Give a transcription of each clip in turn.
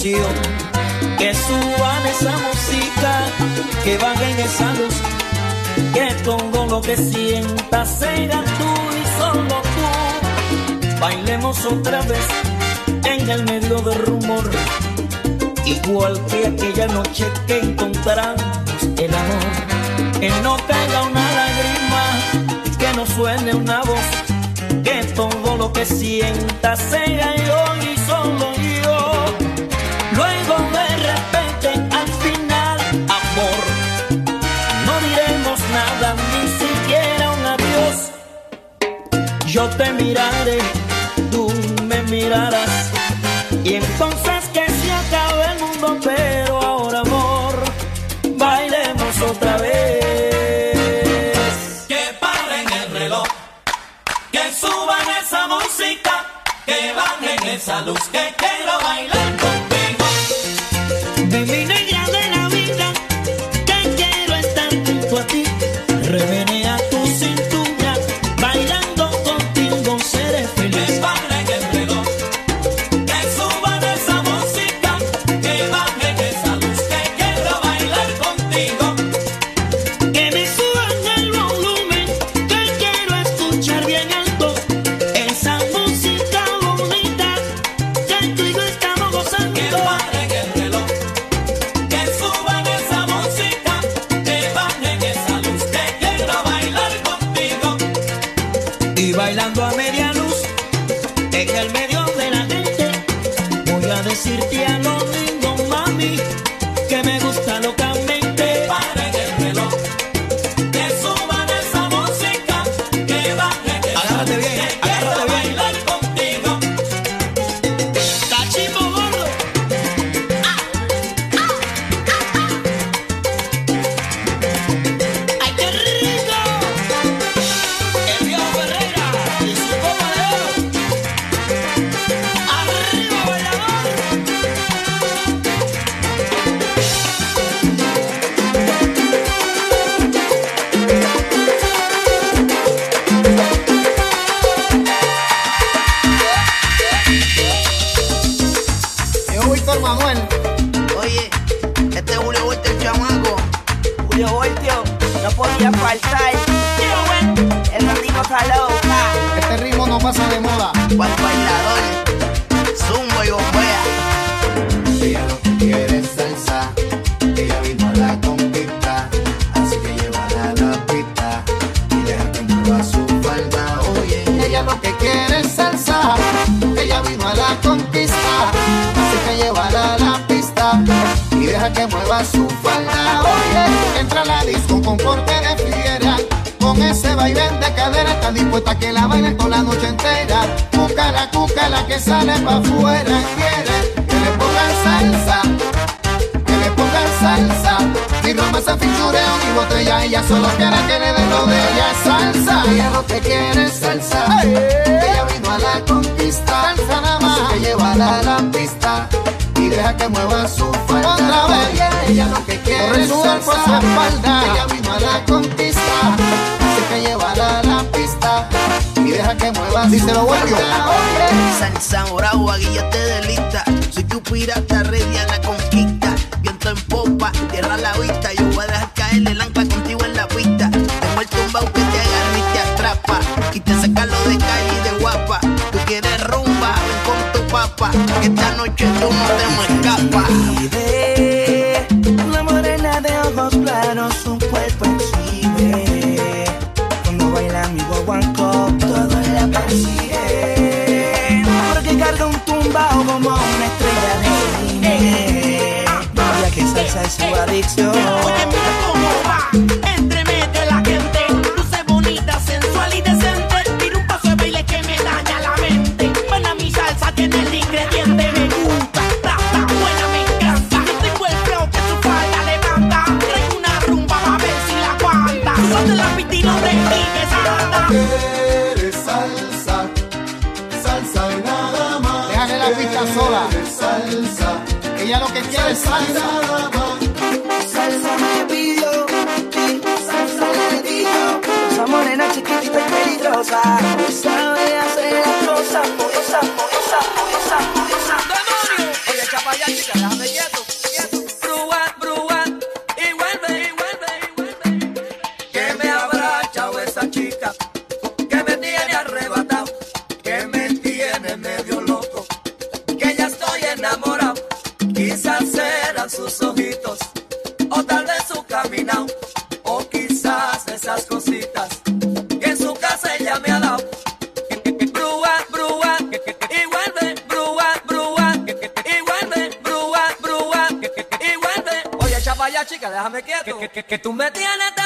Que suban esa música, que bajen esa luz. Que todo lo que sientas sea tú y solo tú. Bailemos otra vez en el medio del rumor. Igual que aquella noche que encontramos el amor. Que no caiga una lágrima, que no suene una voz. Que todo lo que sientas sea yo Yo te miraré, tú me mirarás, y entonces que se acabe el mundo, pero ahora amor, bailemos otra vez. Que paren el reloj, que suban esa música, que bajen esa luz, que quiero faltar. El Rondino Salón. Este ritmo no pasa de moda. El bailador, zumbo y bombea. Ella lo que quiere es salsa, ella vino a la conquista, así que llévala a la pista y deja que mueva su falda. Oye, Ella lo que quiere es salsa. Ella vino a la conquista. Así que llévala a la pista. Y deja que mueva su falda. Oye, entra a la disco con porte. Baile de cadera está dispuesta a que la bailen toda la noche entera. Cúcala, cúcala que sale pa' afuera. Quiere que le pongan salsa. Que le pongan salsa. Ni romance, fichureo, ni botella. Ella solo quiere que le den lo de ella. Salsa. Ella lo que quiere es salsa. Ella vino a la conquista. Salsa nada más. Así que llévala a la pista. Y deja que mueva su falda. Otra vez. Ella lo que quiere es salsa. Ella vino a la conquista. Llévala a la pista. Y deja que mueva Díselo, vuelvo. Salsa bravo, guillete de lista. Soy tu pirata, ready la conquista. Viento en popa, tierra a la vista. Yo voy a dejar caer el ancla contigo en la pista. Tengo el tumbao que te agarra y te atrapa. Y te saca lo de calle y de guapa. Tú quieres rumba, ven con tu papa. Esta noche tú no te adicción. Oye, mira cómo va, entremete la gente, luce bonita, sensual y decente. Tira un paso de baile que me daña la mente. Buena mi salsa tiene el ingrediente, me gusta, rata, buena me encanta. Tengo el flow que tu falda levanta. Traigo una rumba a ver si la aguanta. Son de la pista y no te anda. quiere salsa, salsa y nada más. Déjale la pista sola. Salsa, Ella lo que quiere es salsa. sus ojitos, o tal vez su caminado, o quizás esas cositas que en su casa ella me ha dado. Brúa, brúa, y vuelve, brúa, brúa, y vuelve, brúa, brúa, y vuelve. Oye, chapa ya, chica, déjame quieto, que, que, que, que tú me tienes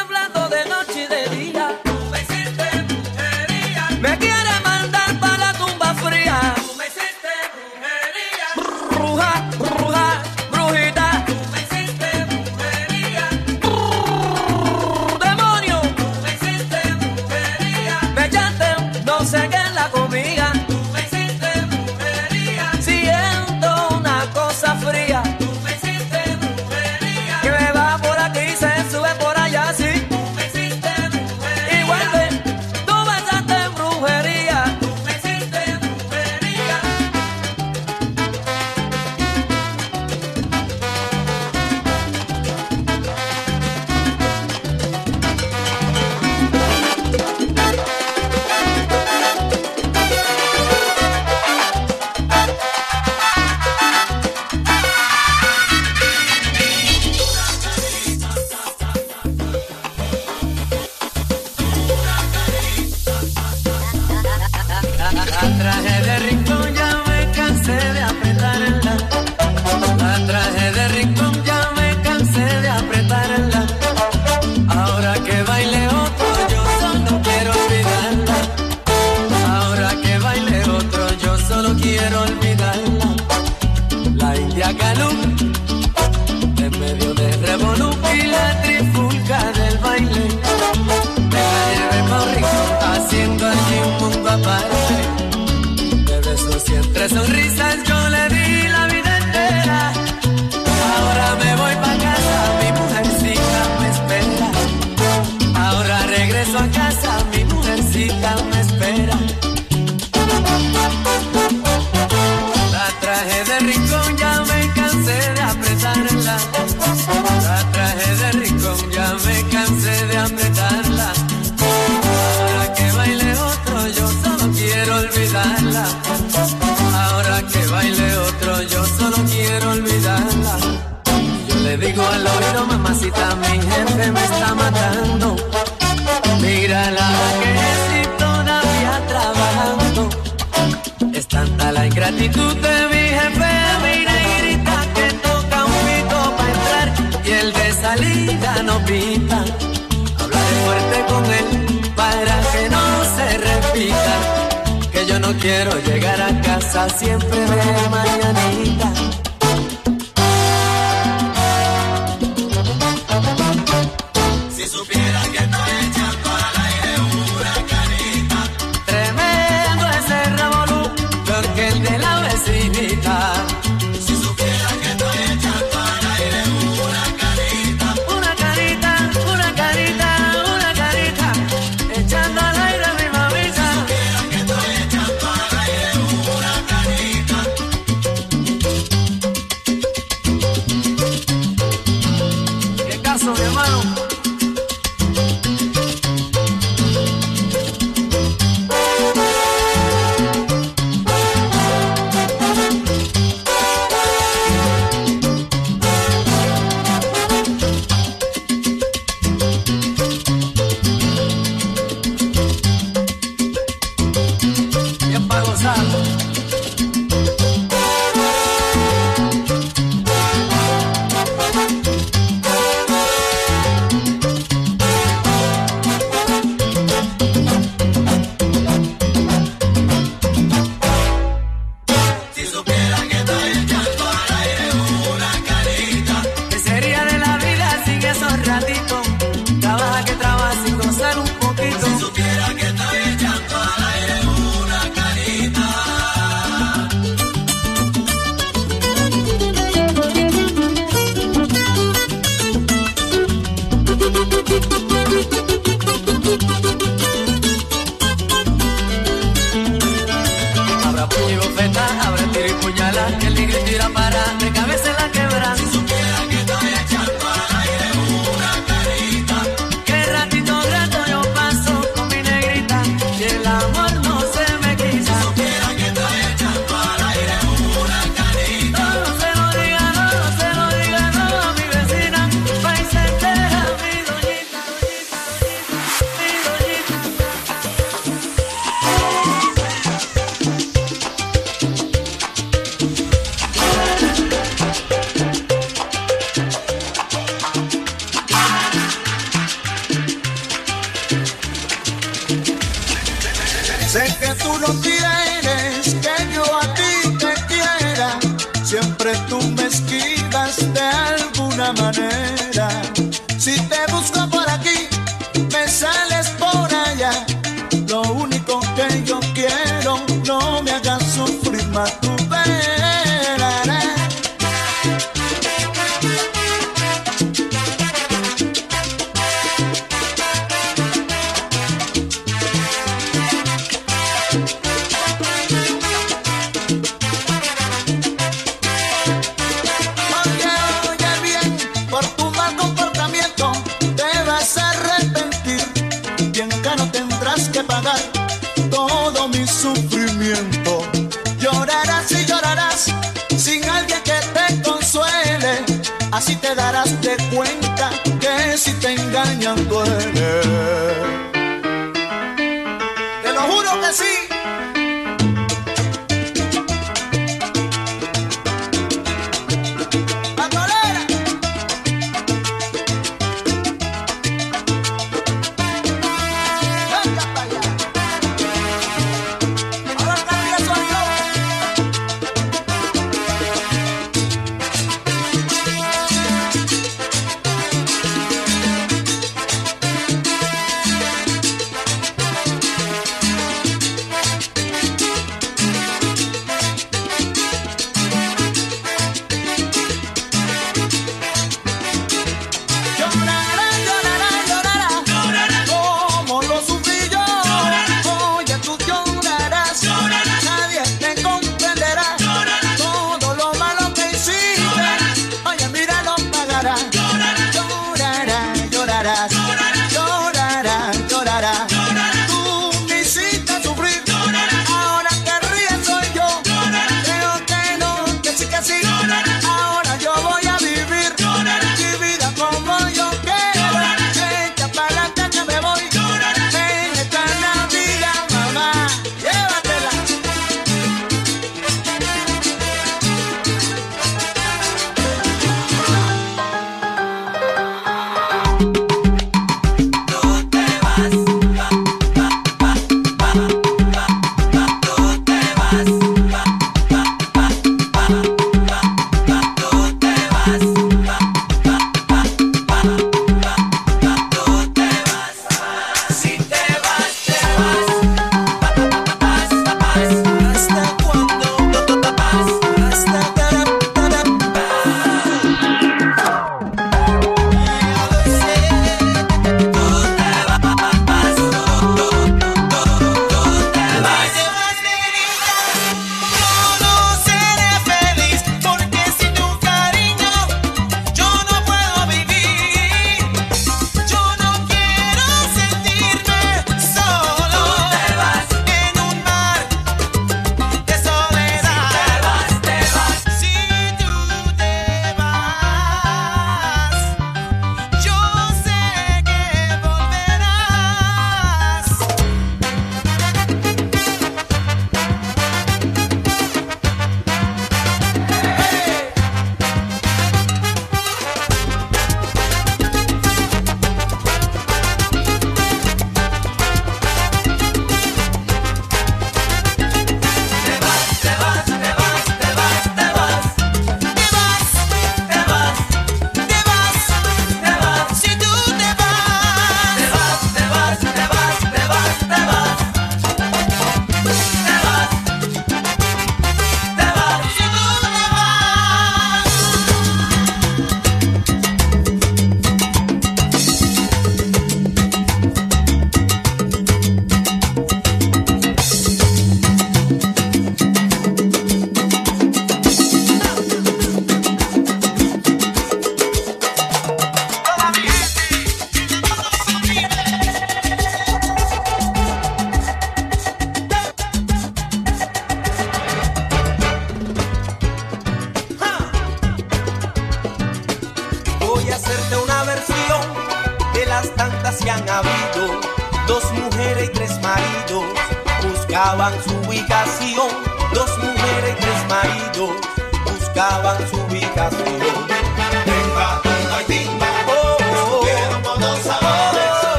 Fuerte con él para que no se repita. Que yo no quiero llegar a casa siempre de mañanita.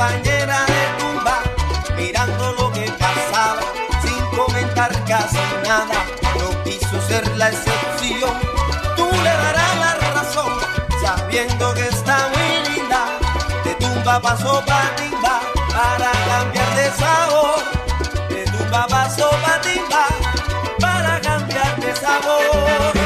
compañera de tumba, mirando lo que pasaba, sin comentar casi nada, no quiso ser la excepción. Tú le darás la razón, sabiendo que está muy linda, de tumba pasó patimba, para cambiar de sabor, de tumba pasó patimba, para cambiar de sabor.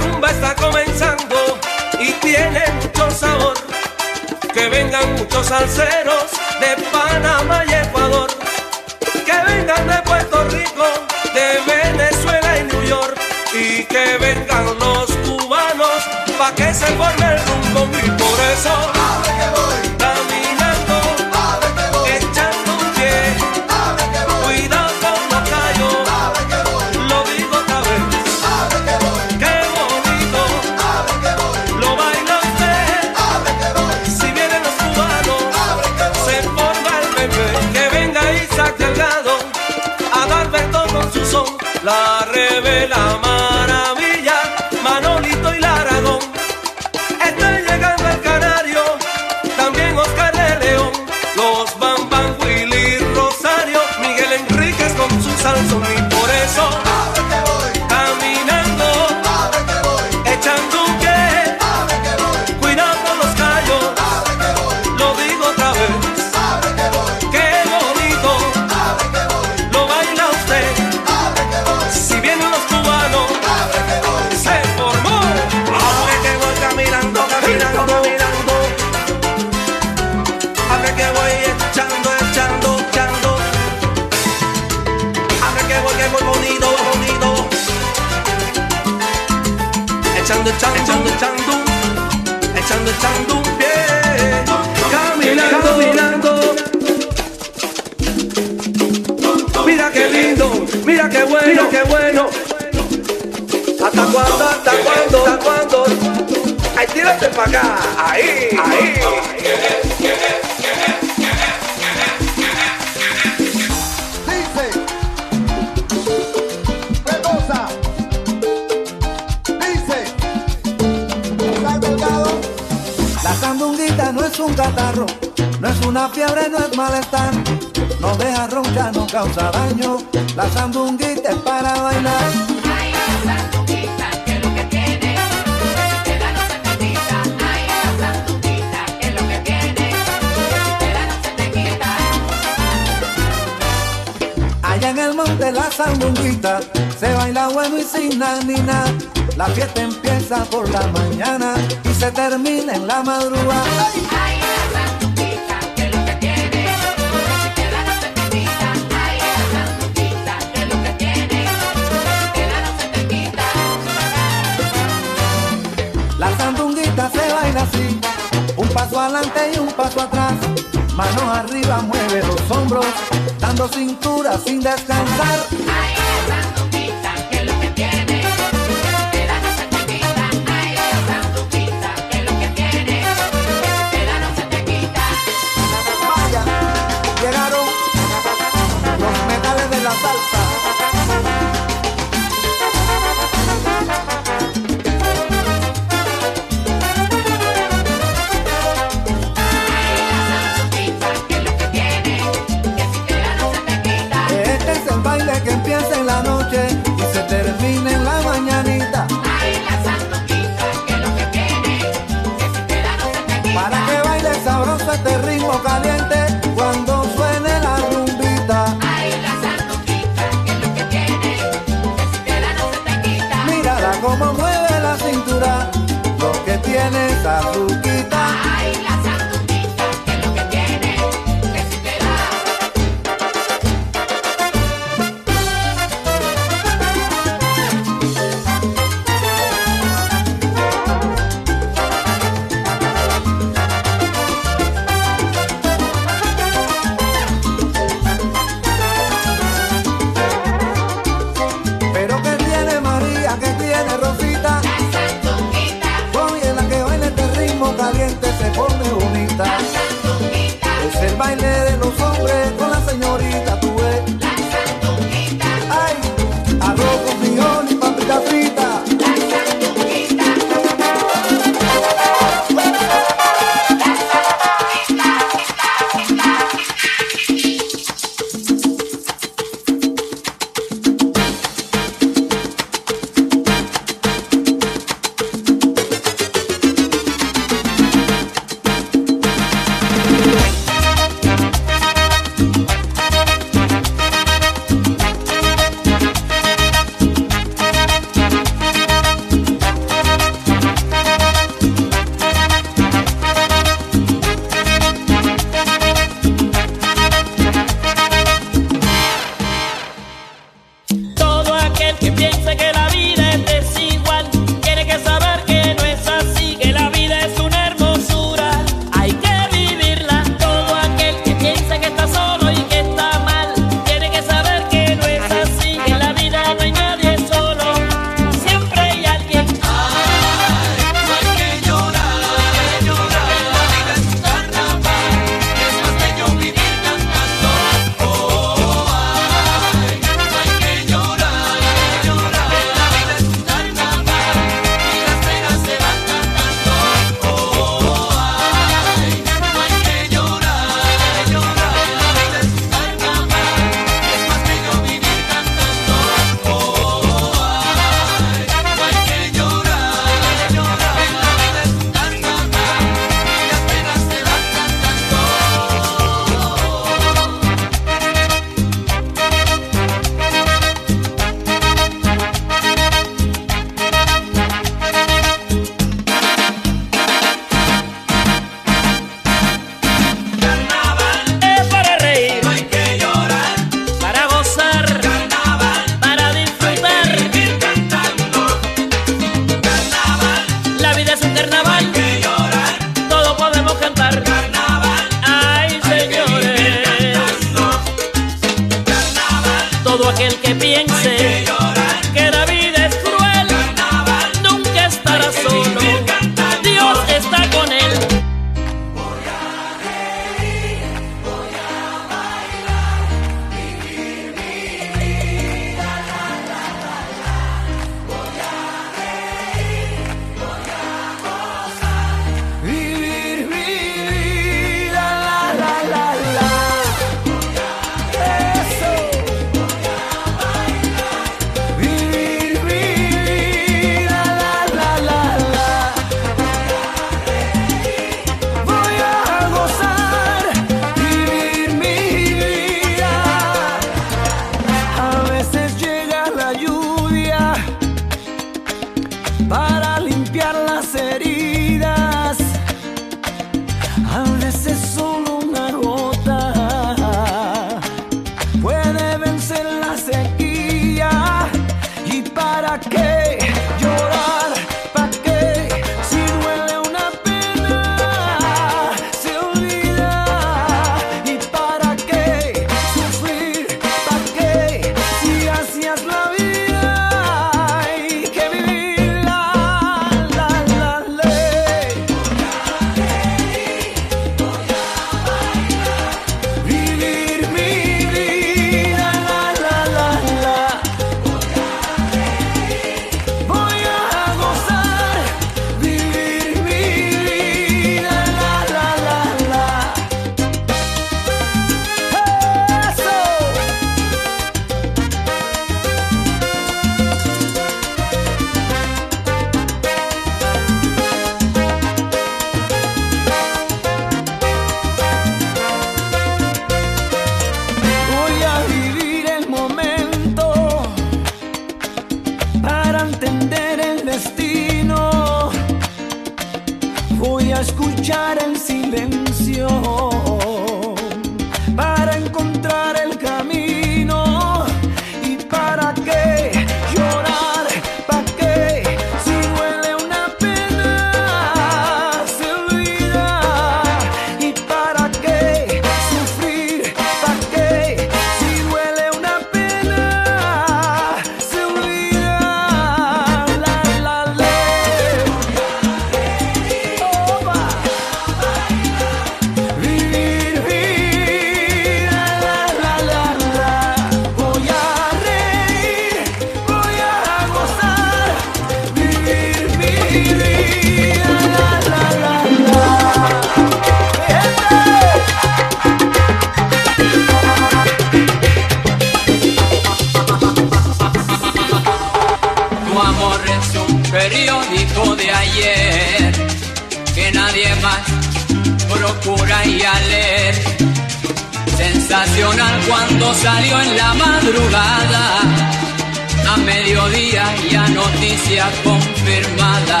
confirmada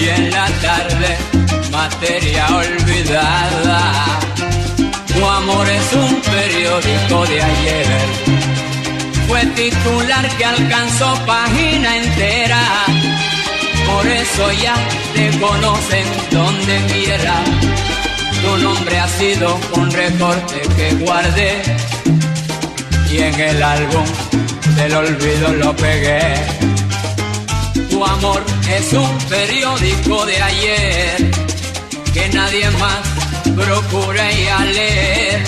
y en la tarde materia olvidada. Tu amor es un periódico de ayer. Fue titular que alcanzó página entera. Por eso ya te conocen donde quiera. Tu nombre ha sido un recorte que guardé y en el álbum del olvido lo pegué tu amor es un periódico de ayer que nadie más procura ir a leer.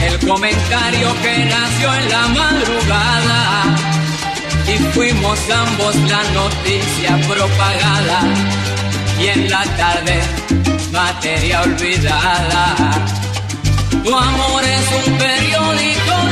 El comentario que nació en la madrugada y fuimos ambos la noticia propagada y en la tarde materia olvidada. Tu amor es un periódico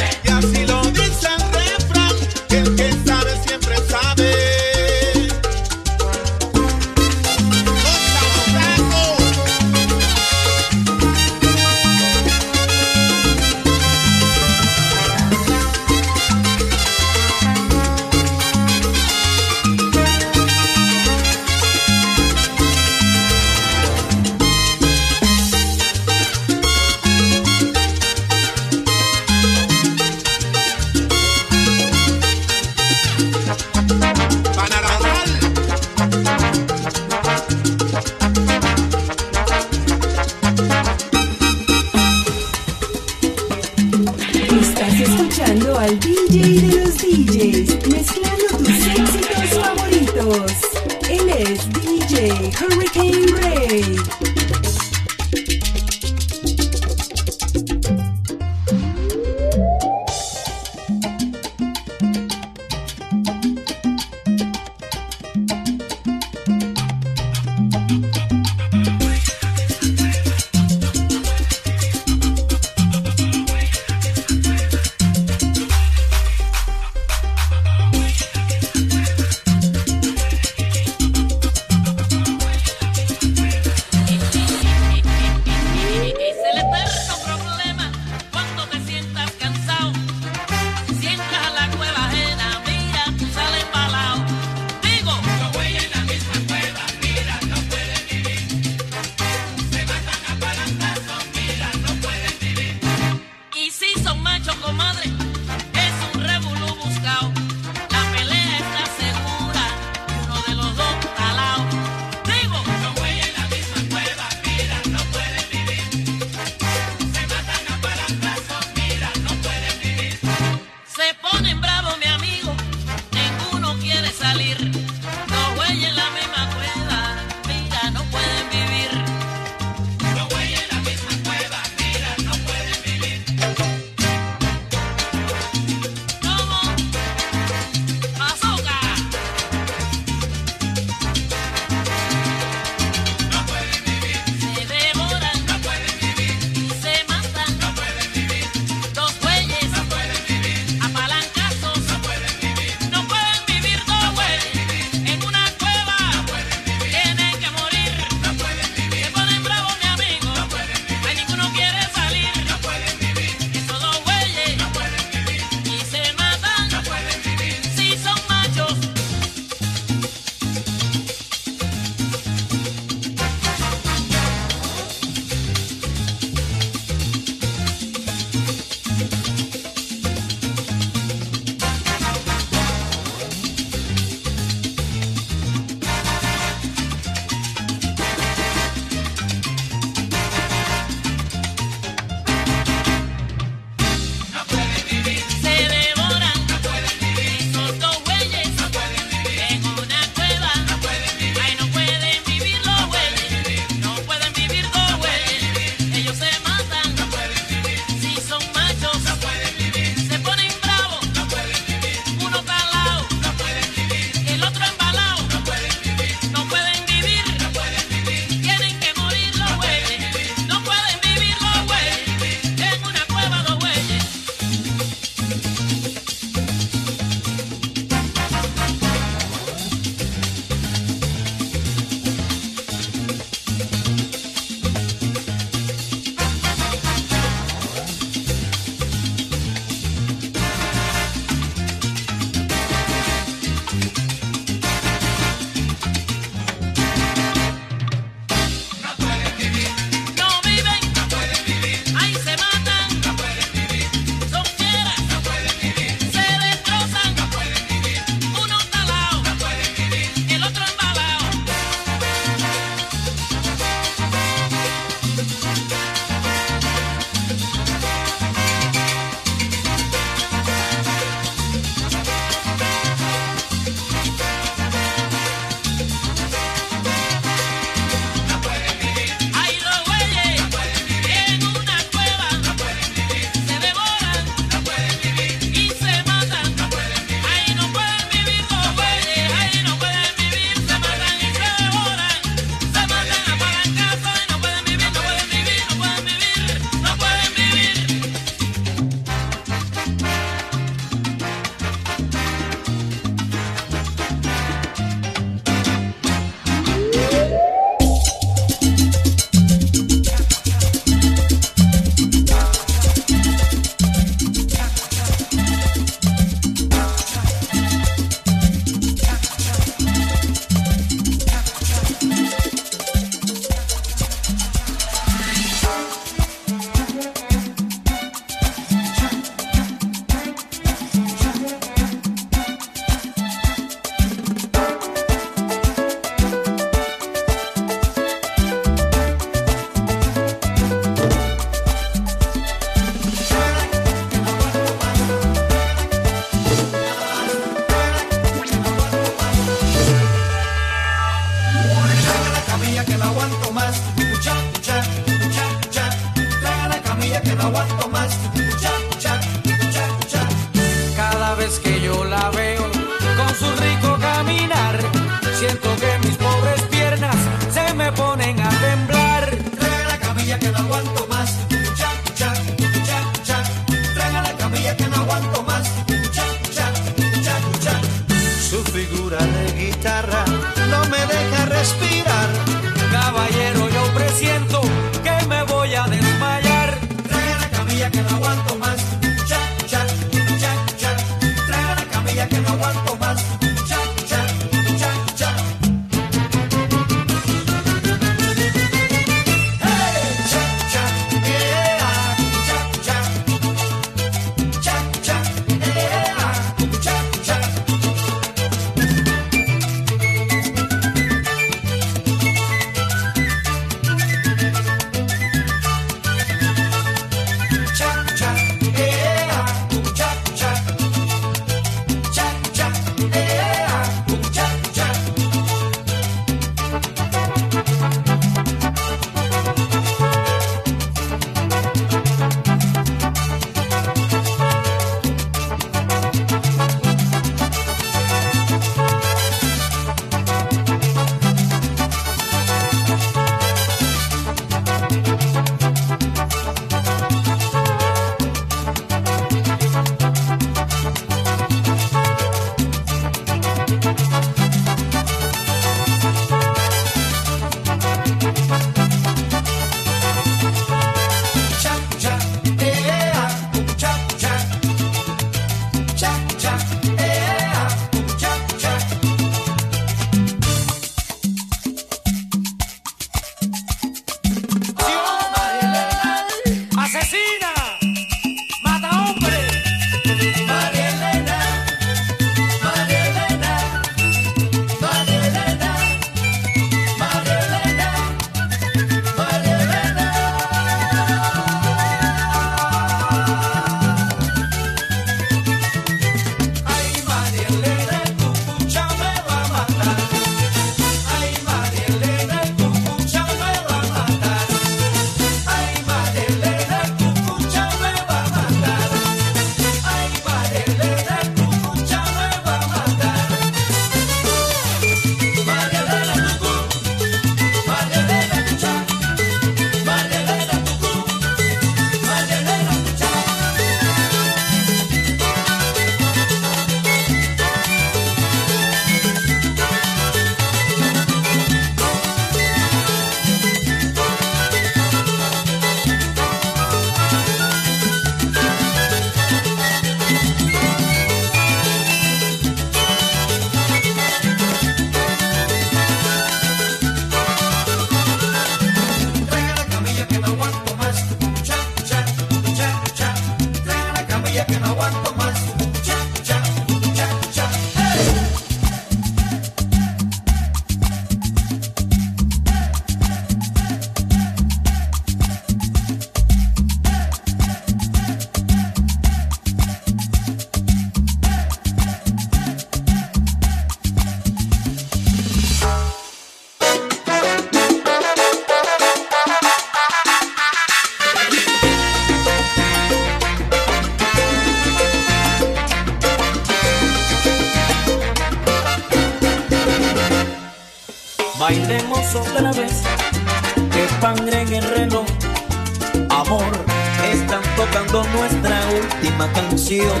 canción,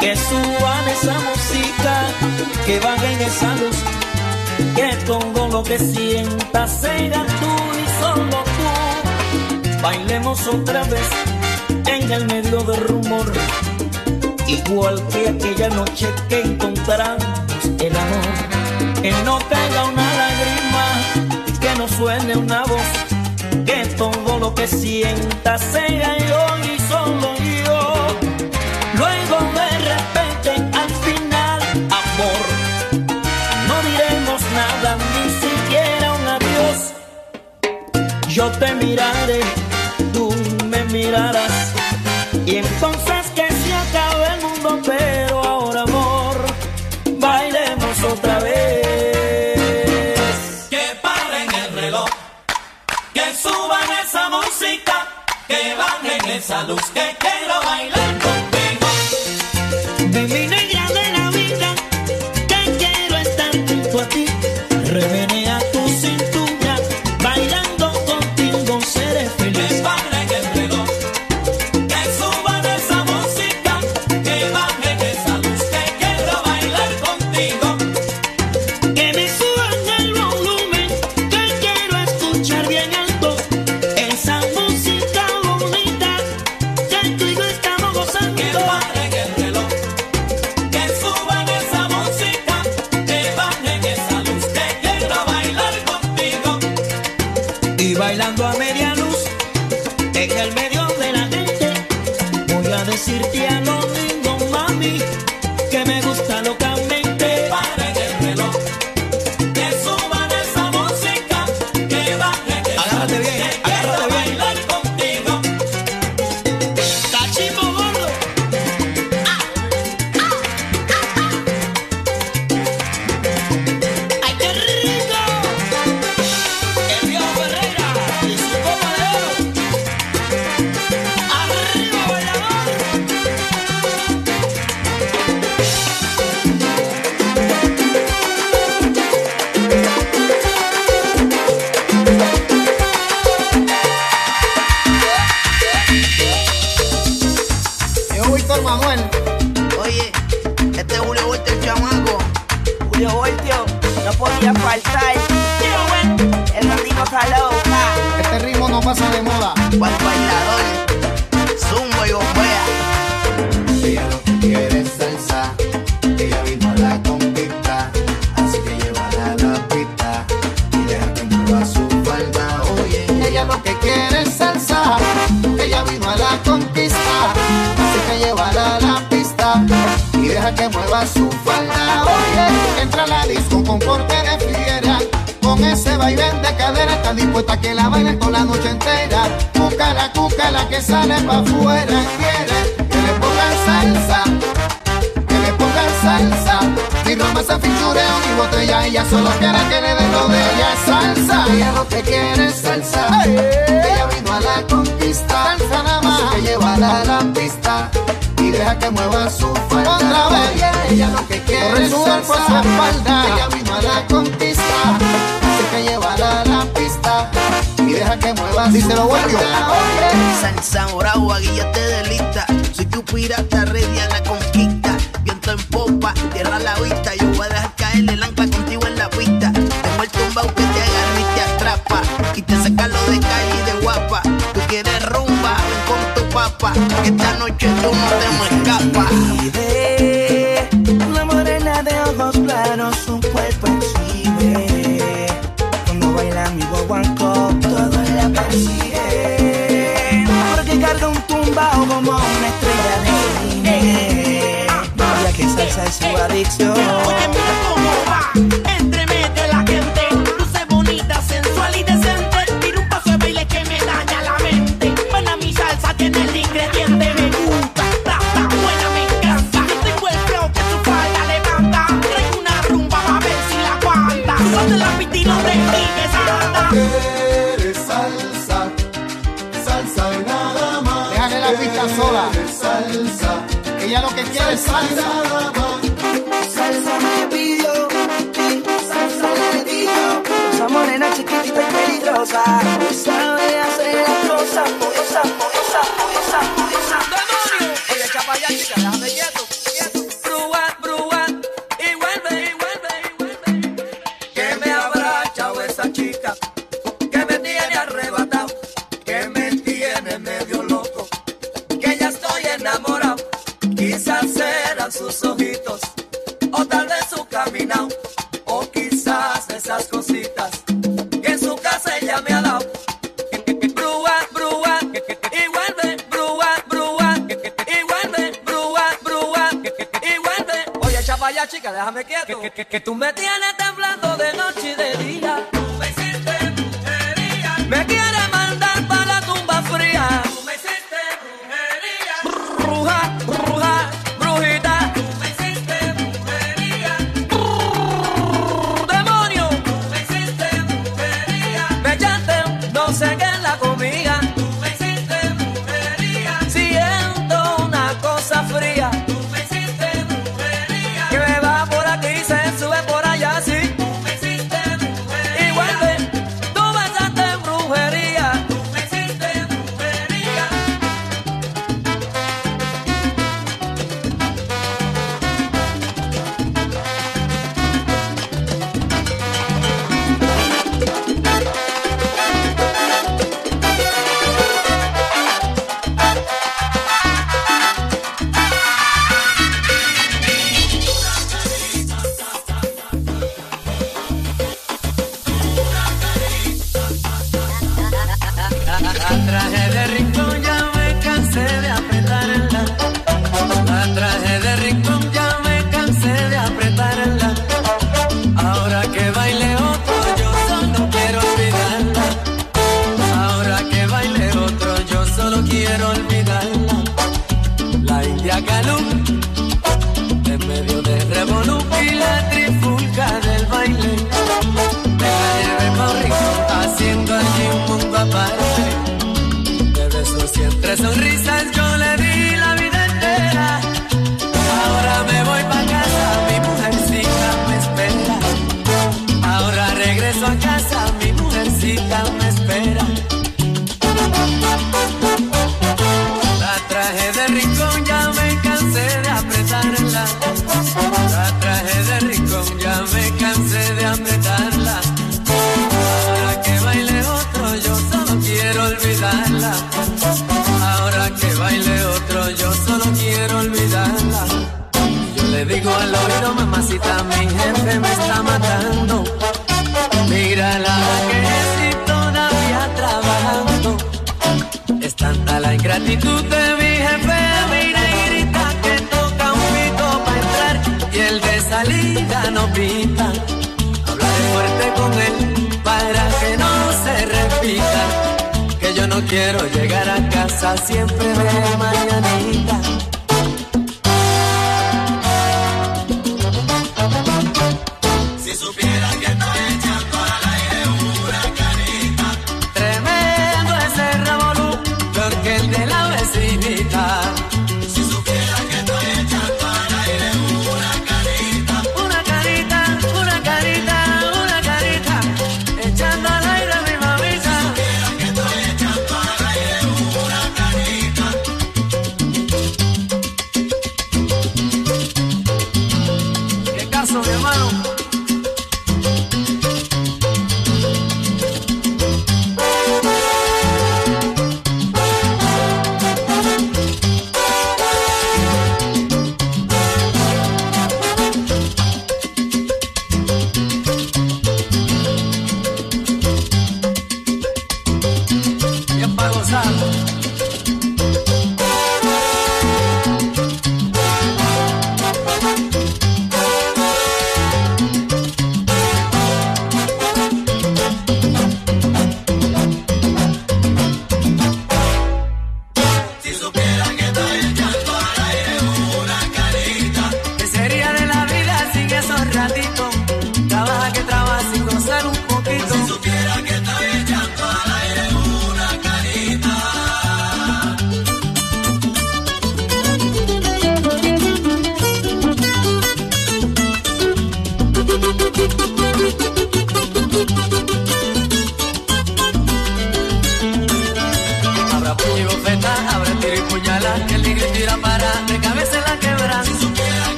que suban esa música, que bajen esa luz, que todo lo que sientas será tú y solo tú. Bailemos otra vez en el medio del rumor, igual que aquella noche que encontramos el amor, que no caiga una lágrima, que no suene una voz, que todo lo que sientas sea yo. te miraré, tú me mirarás. Y entonces que se acabe el mundo, pero ahora amor, bailemos otra vez. Que paren el reloj, que suban esa música, que bajen esa luz que pasa de moda. El bailador. Zumba y bombea. Ella lo que quiere es salsa, ella vino a la conquista, así que llévala a la pista y deja que mueva su falda. Oye, Ella lo que quiere es salsa. Ella vino a la conquista. Así que llévala a la pista y deja que mueva su falda. Oye, entra a la disco con porte de. Con ese baile de cadera está dispuesta a que la bailen toda la noche entera. Cúcala, cúcala que sale pa' afuera. Quiere que le pongan salsa que le pongan salsa. Ni romance, fichureo, ni botella, ella solo quiere que le den lo de ella salsa. Ella lo que quiere es salsa. Ella vino a la conquista. Salsa nada más. Así que llévala a la pista y deja que mueva su falda. Otra vez. Ella lo que quiere es salsa. Su espalda. Ella vino a la conquista. Así que llévala a la pista y deja que mueva su falda. Oye. Salsa bravo, guillate de lista. Soy tu pirata, ready a la conquista. Viento en popa, tierra a la vista. Yo voy a dejar caer el ancla contigo en la pista. Tengo el tumbao que te agarra y te atrapa. Y te saca lo de calle y de guapa. Tú quieres rumba, ven con tu papa. Que esta noche tú no te me escapas. Es su adicción. Oye, mira cómo va, entremete la gente, luce bonita, sensual y decente. Tira un paso de baile que me daña la mente. Buena mi salsa tiene el ingrediente, me gusta, está buena, me encanta. Yo tengo el flow que su falda levanta. Traigo una rumba, a ver si la aguanta. Son la pista y no te anda. quiere salsa, salsa y nada más. Déjale la pista sola. Quiere salsa, Ella lo que quiere es salsa. Chiquitita y peligrosa, sabe hacer las cosas, moviosas, moviosas, moviosas, moviosas. ¡Demonio! Oye, chapa ya, chica, déjame quieto, quieto. Brúa, Que, que, tú me tienes no quiero llegar a casa siempre de mañanita.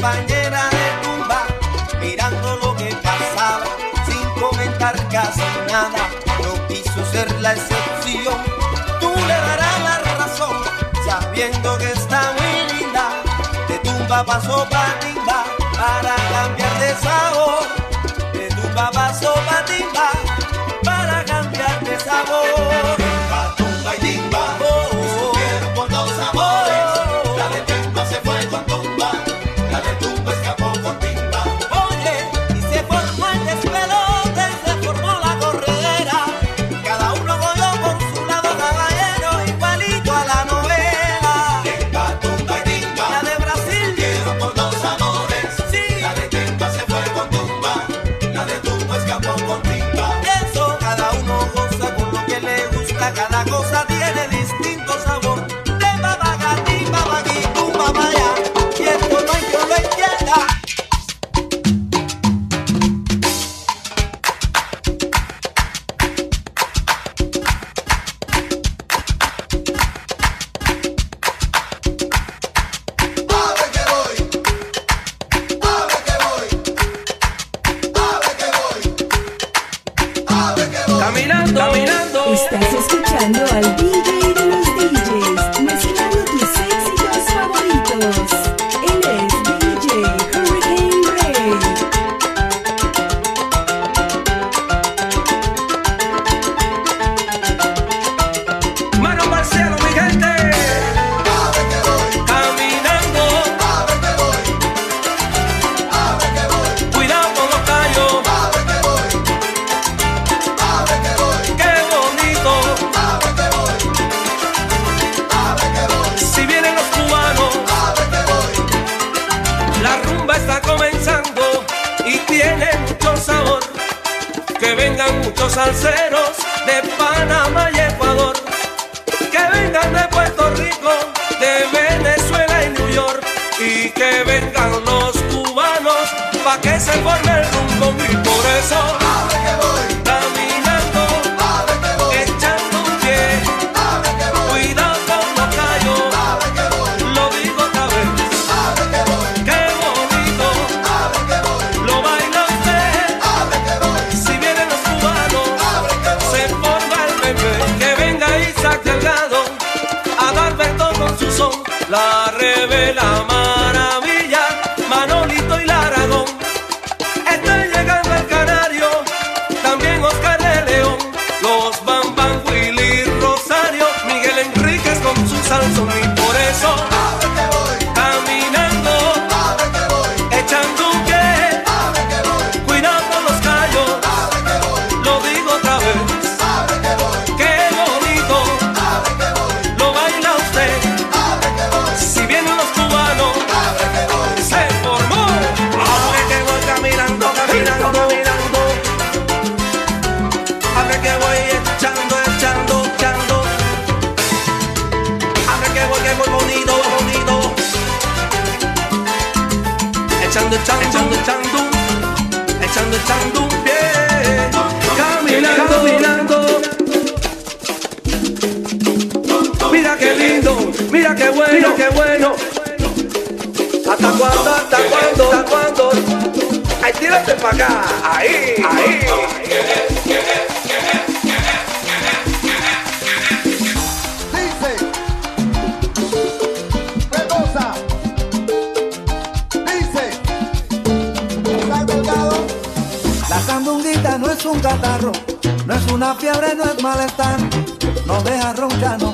compañera de tumba, mirando lo que pasaba, sin comentar casi nada, no quiso ser la excepción. Tú le darás la razón, sabiendo que está muy linda, de tumba pasó patimba, para cambiar de sabor, de tumba pasó patimba, para cambiar de sabor.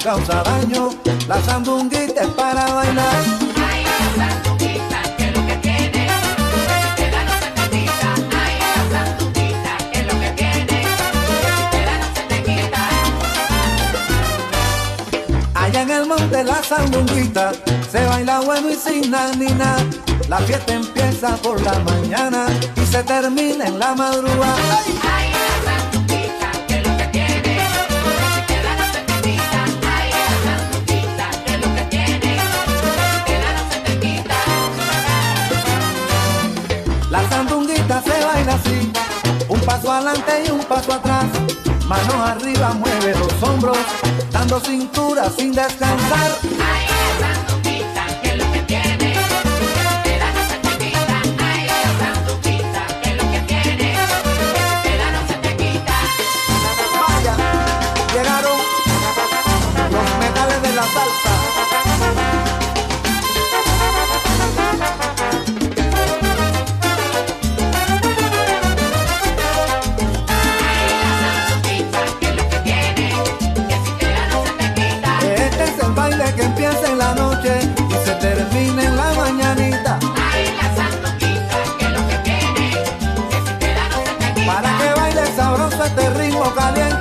causa daño. La sandunguita es para bailar. Ay, Allá en el monte la sandunguita se baila bueno y sin nanina. La fiesta empieza por la mañana y se termina en la madrugada. paso adelante y un paso atrás. Manos arriba, mueve los hombros, dando cintura sin descansar. este ritmo caliente.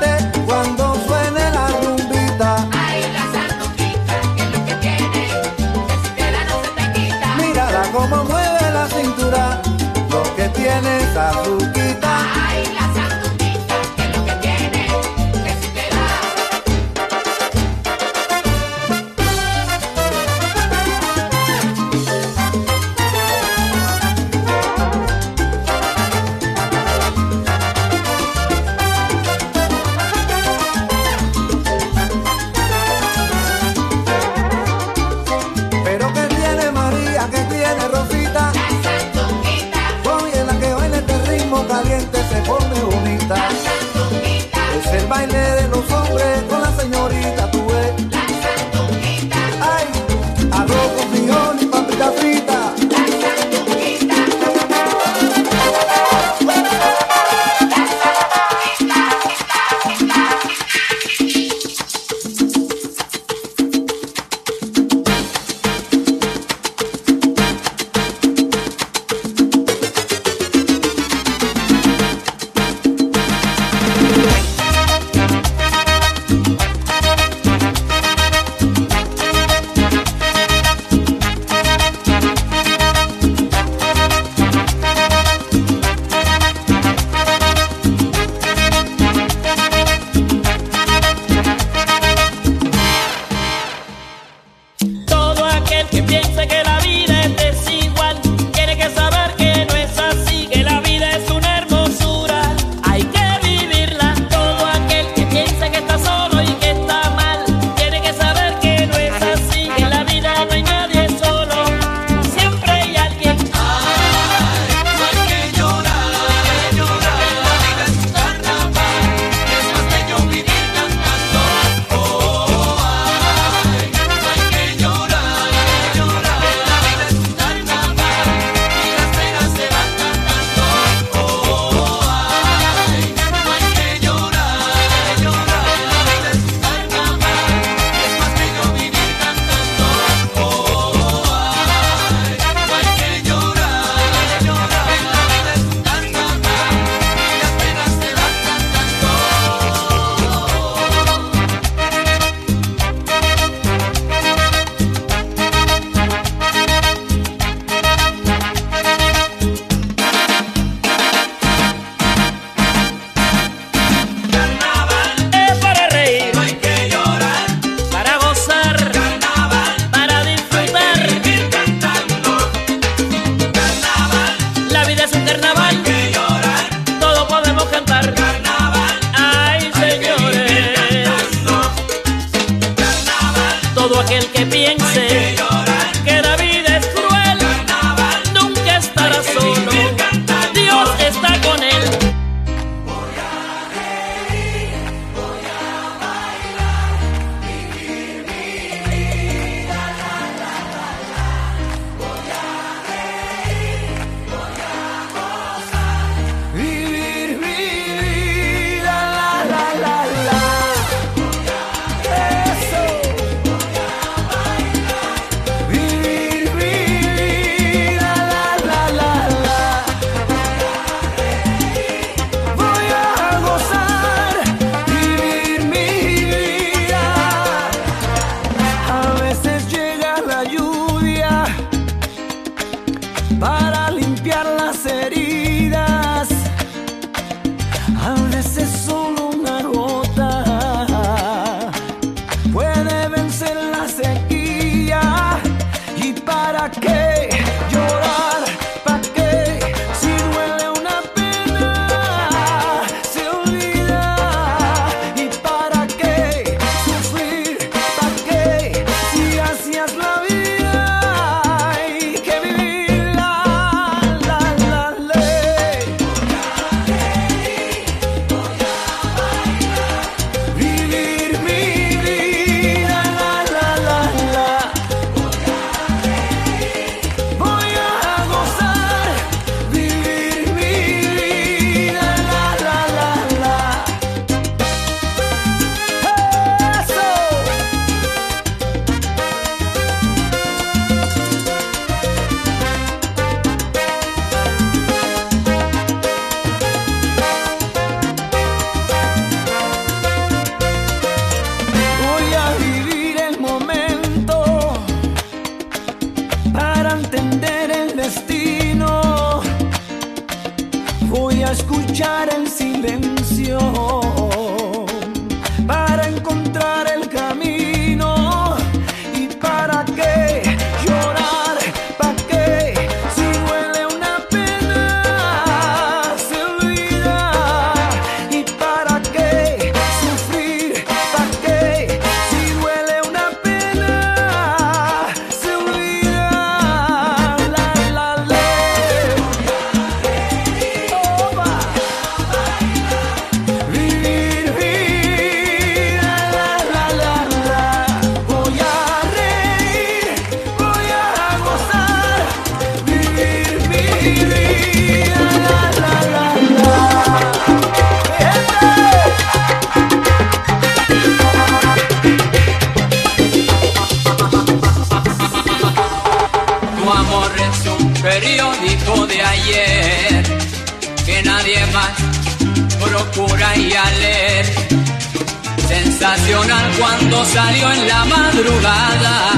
Salió en la madrugada,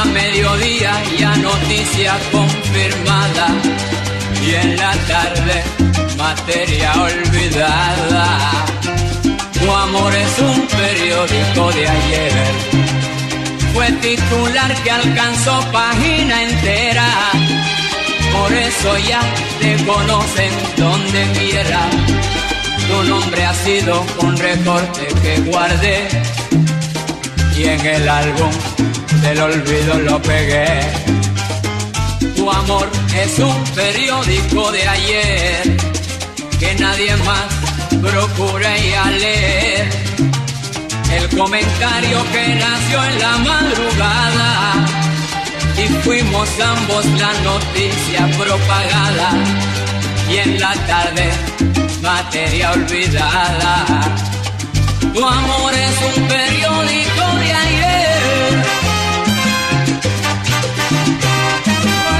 a mediodía ya noticia confirmada. Y en la tarde materia olvidada. Tu amor es un periódico de ayer, fue titular que alcanzó página entera, por eso ya te conocen donde quiera. Tu nombre ha sido un recorte que guardé y en el álbum del olvido lo pegué. Tu amor es un periódico de ayer que nadie más procura ya leer. El comentario que nació en la madrugada y fuimos ambos la noticia propagada y en la tarde materia olvidada. Tu amor es un periódico de ayer.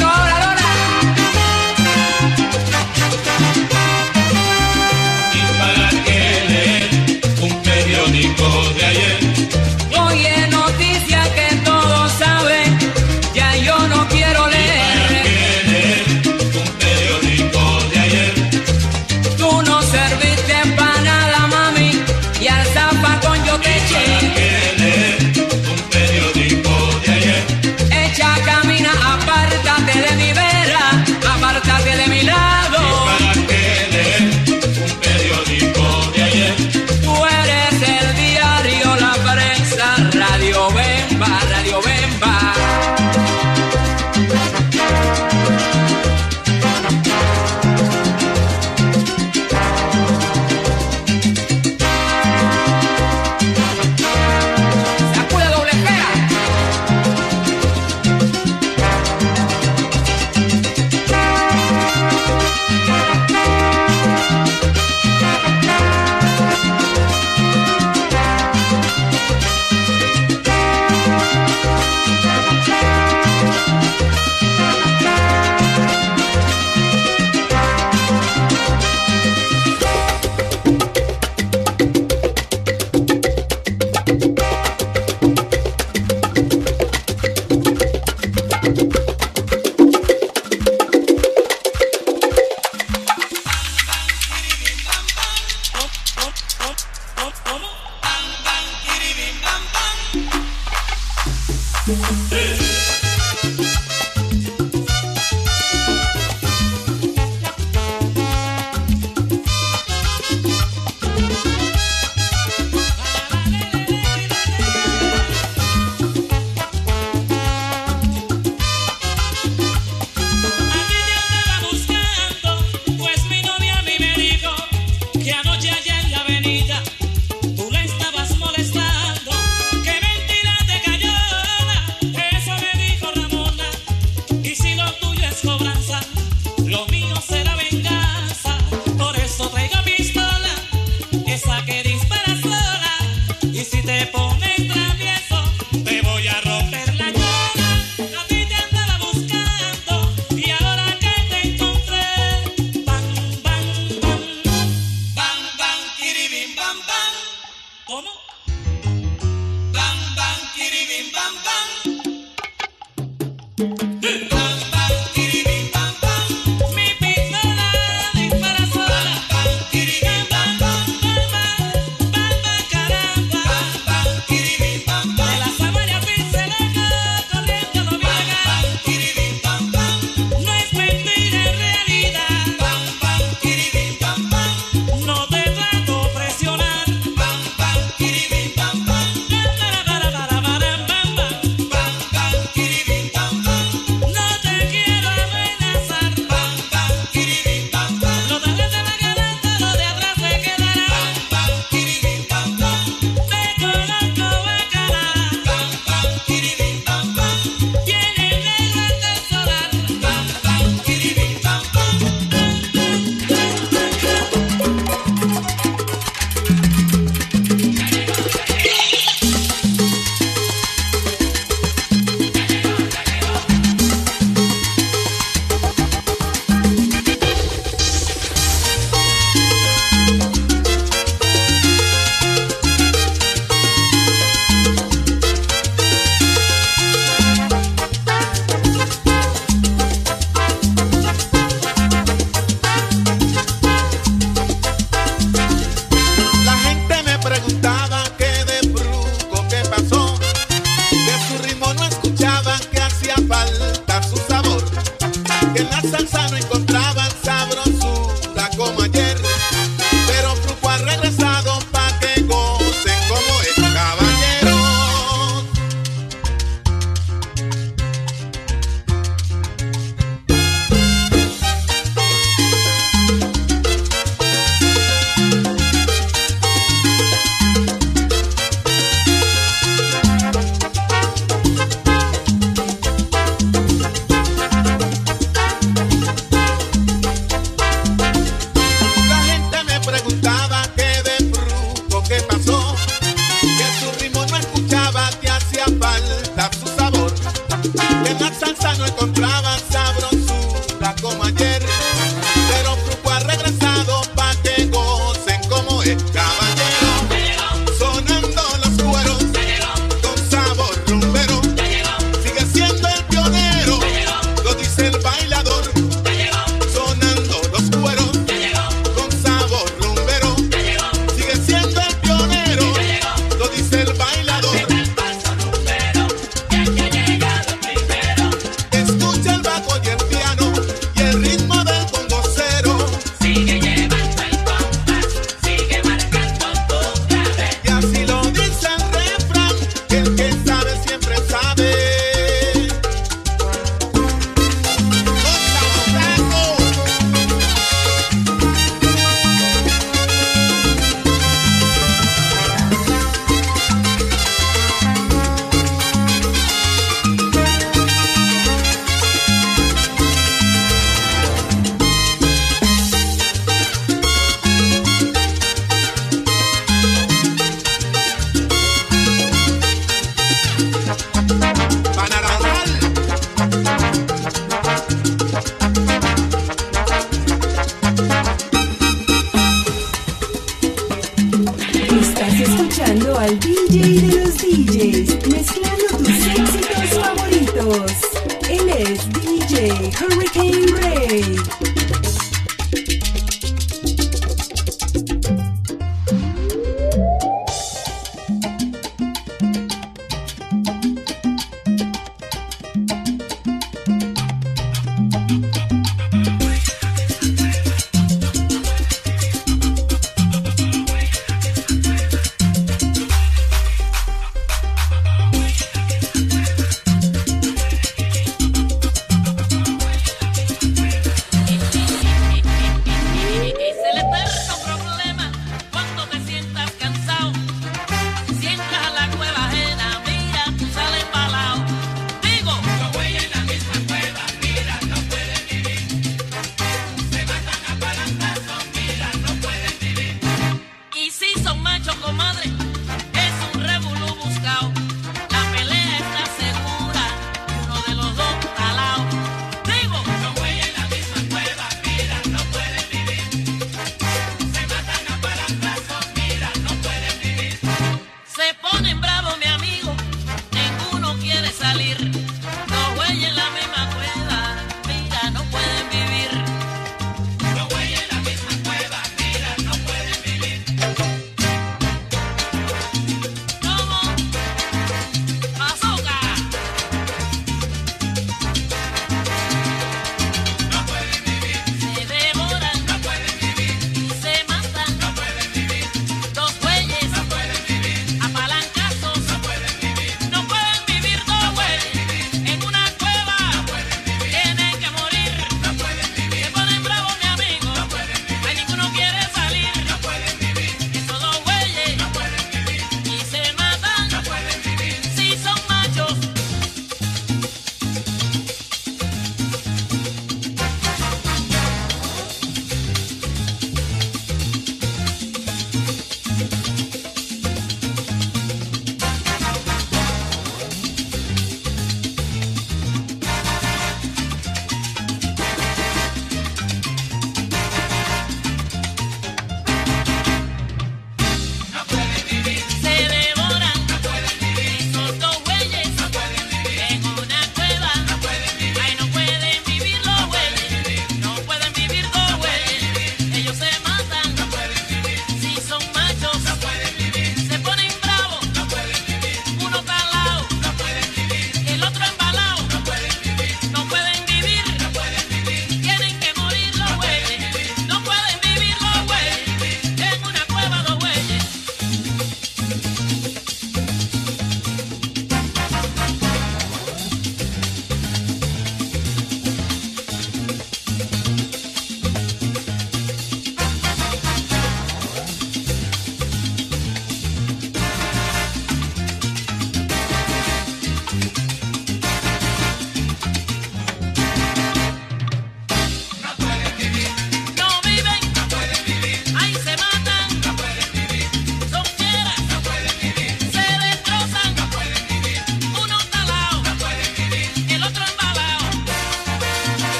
Lola, Lola. ¿Y para qué leer un periódico de ayer?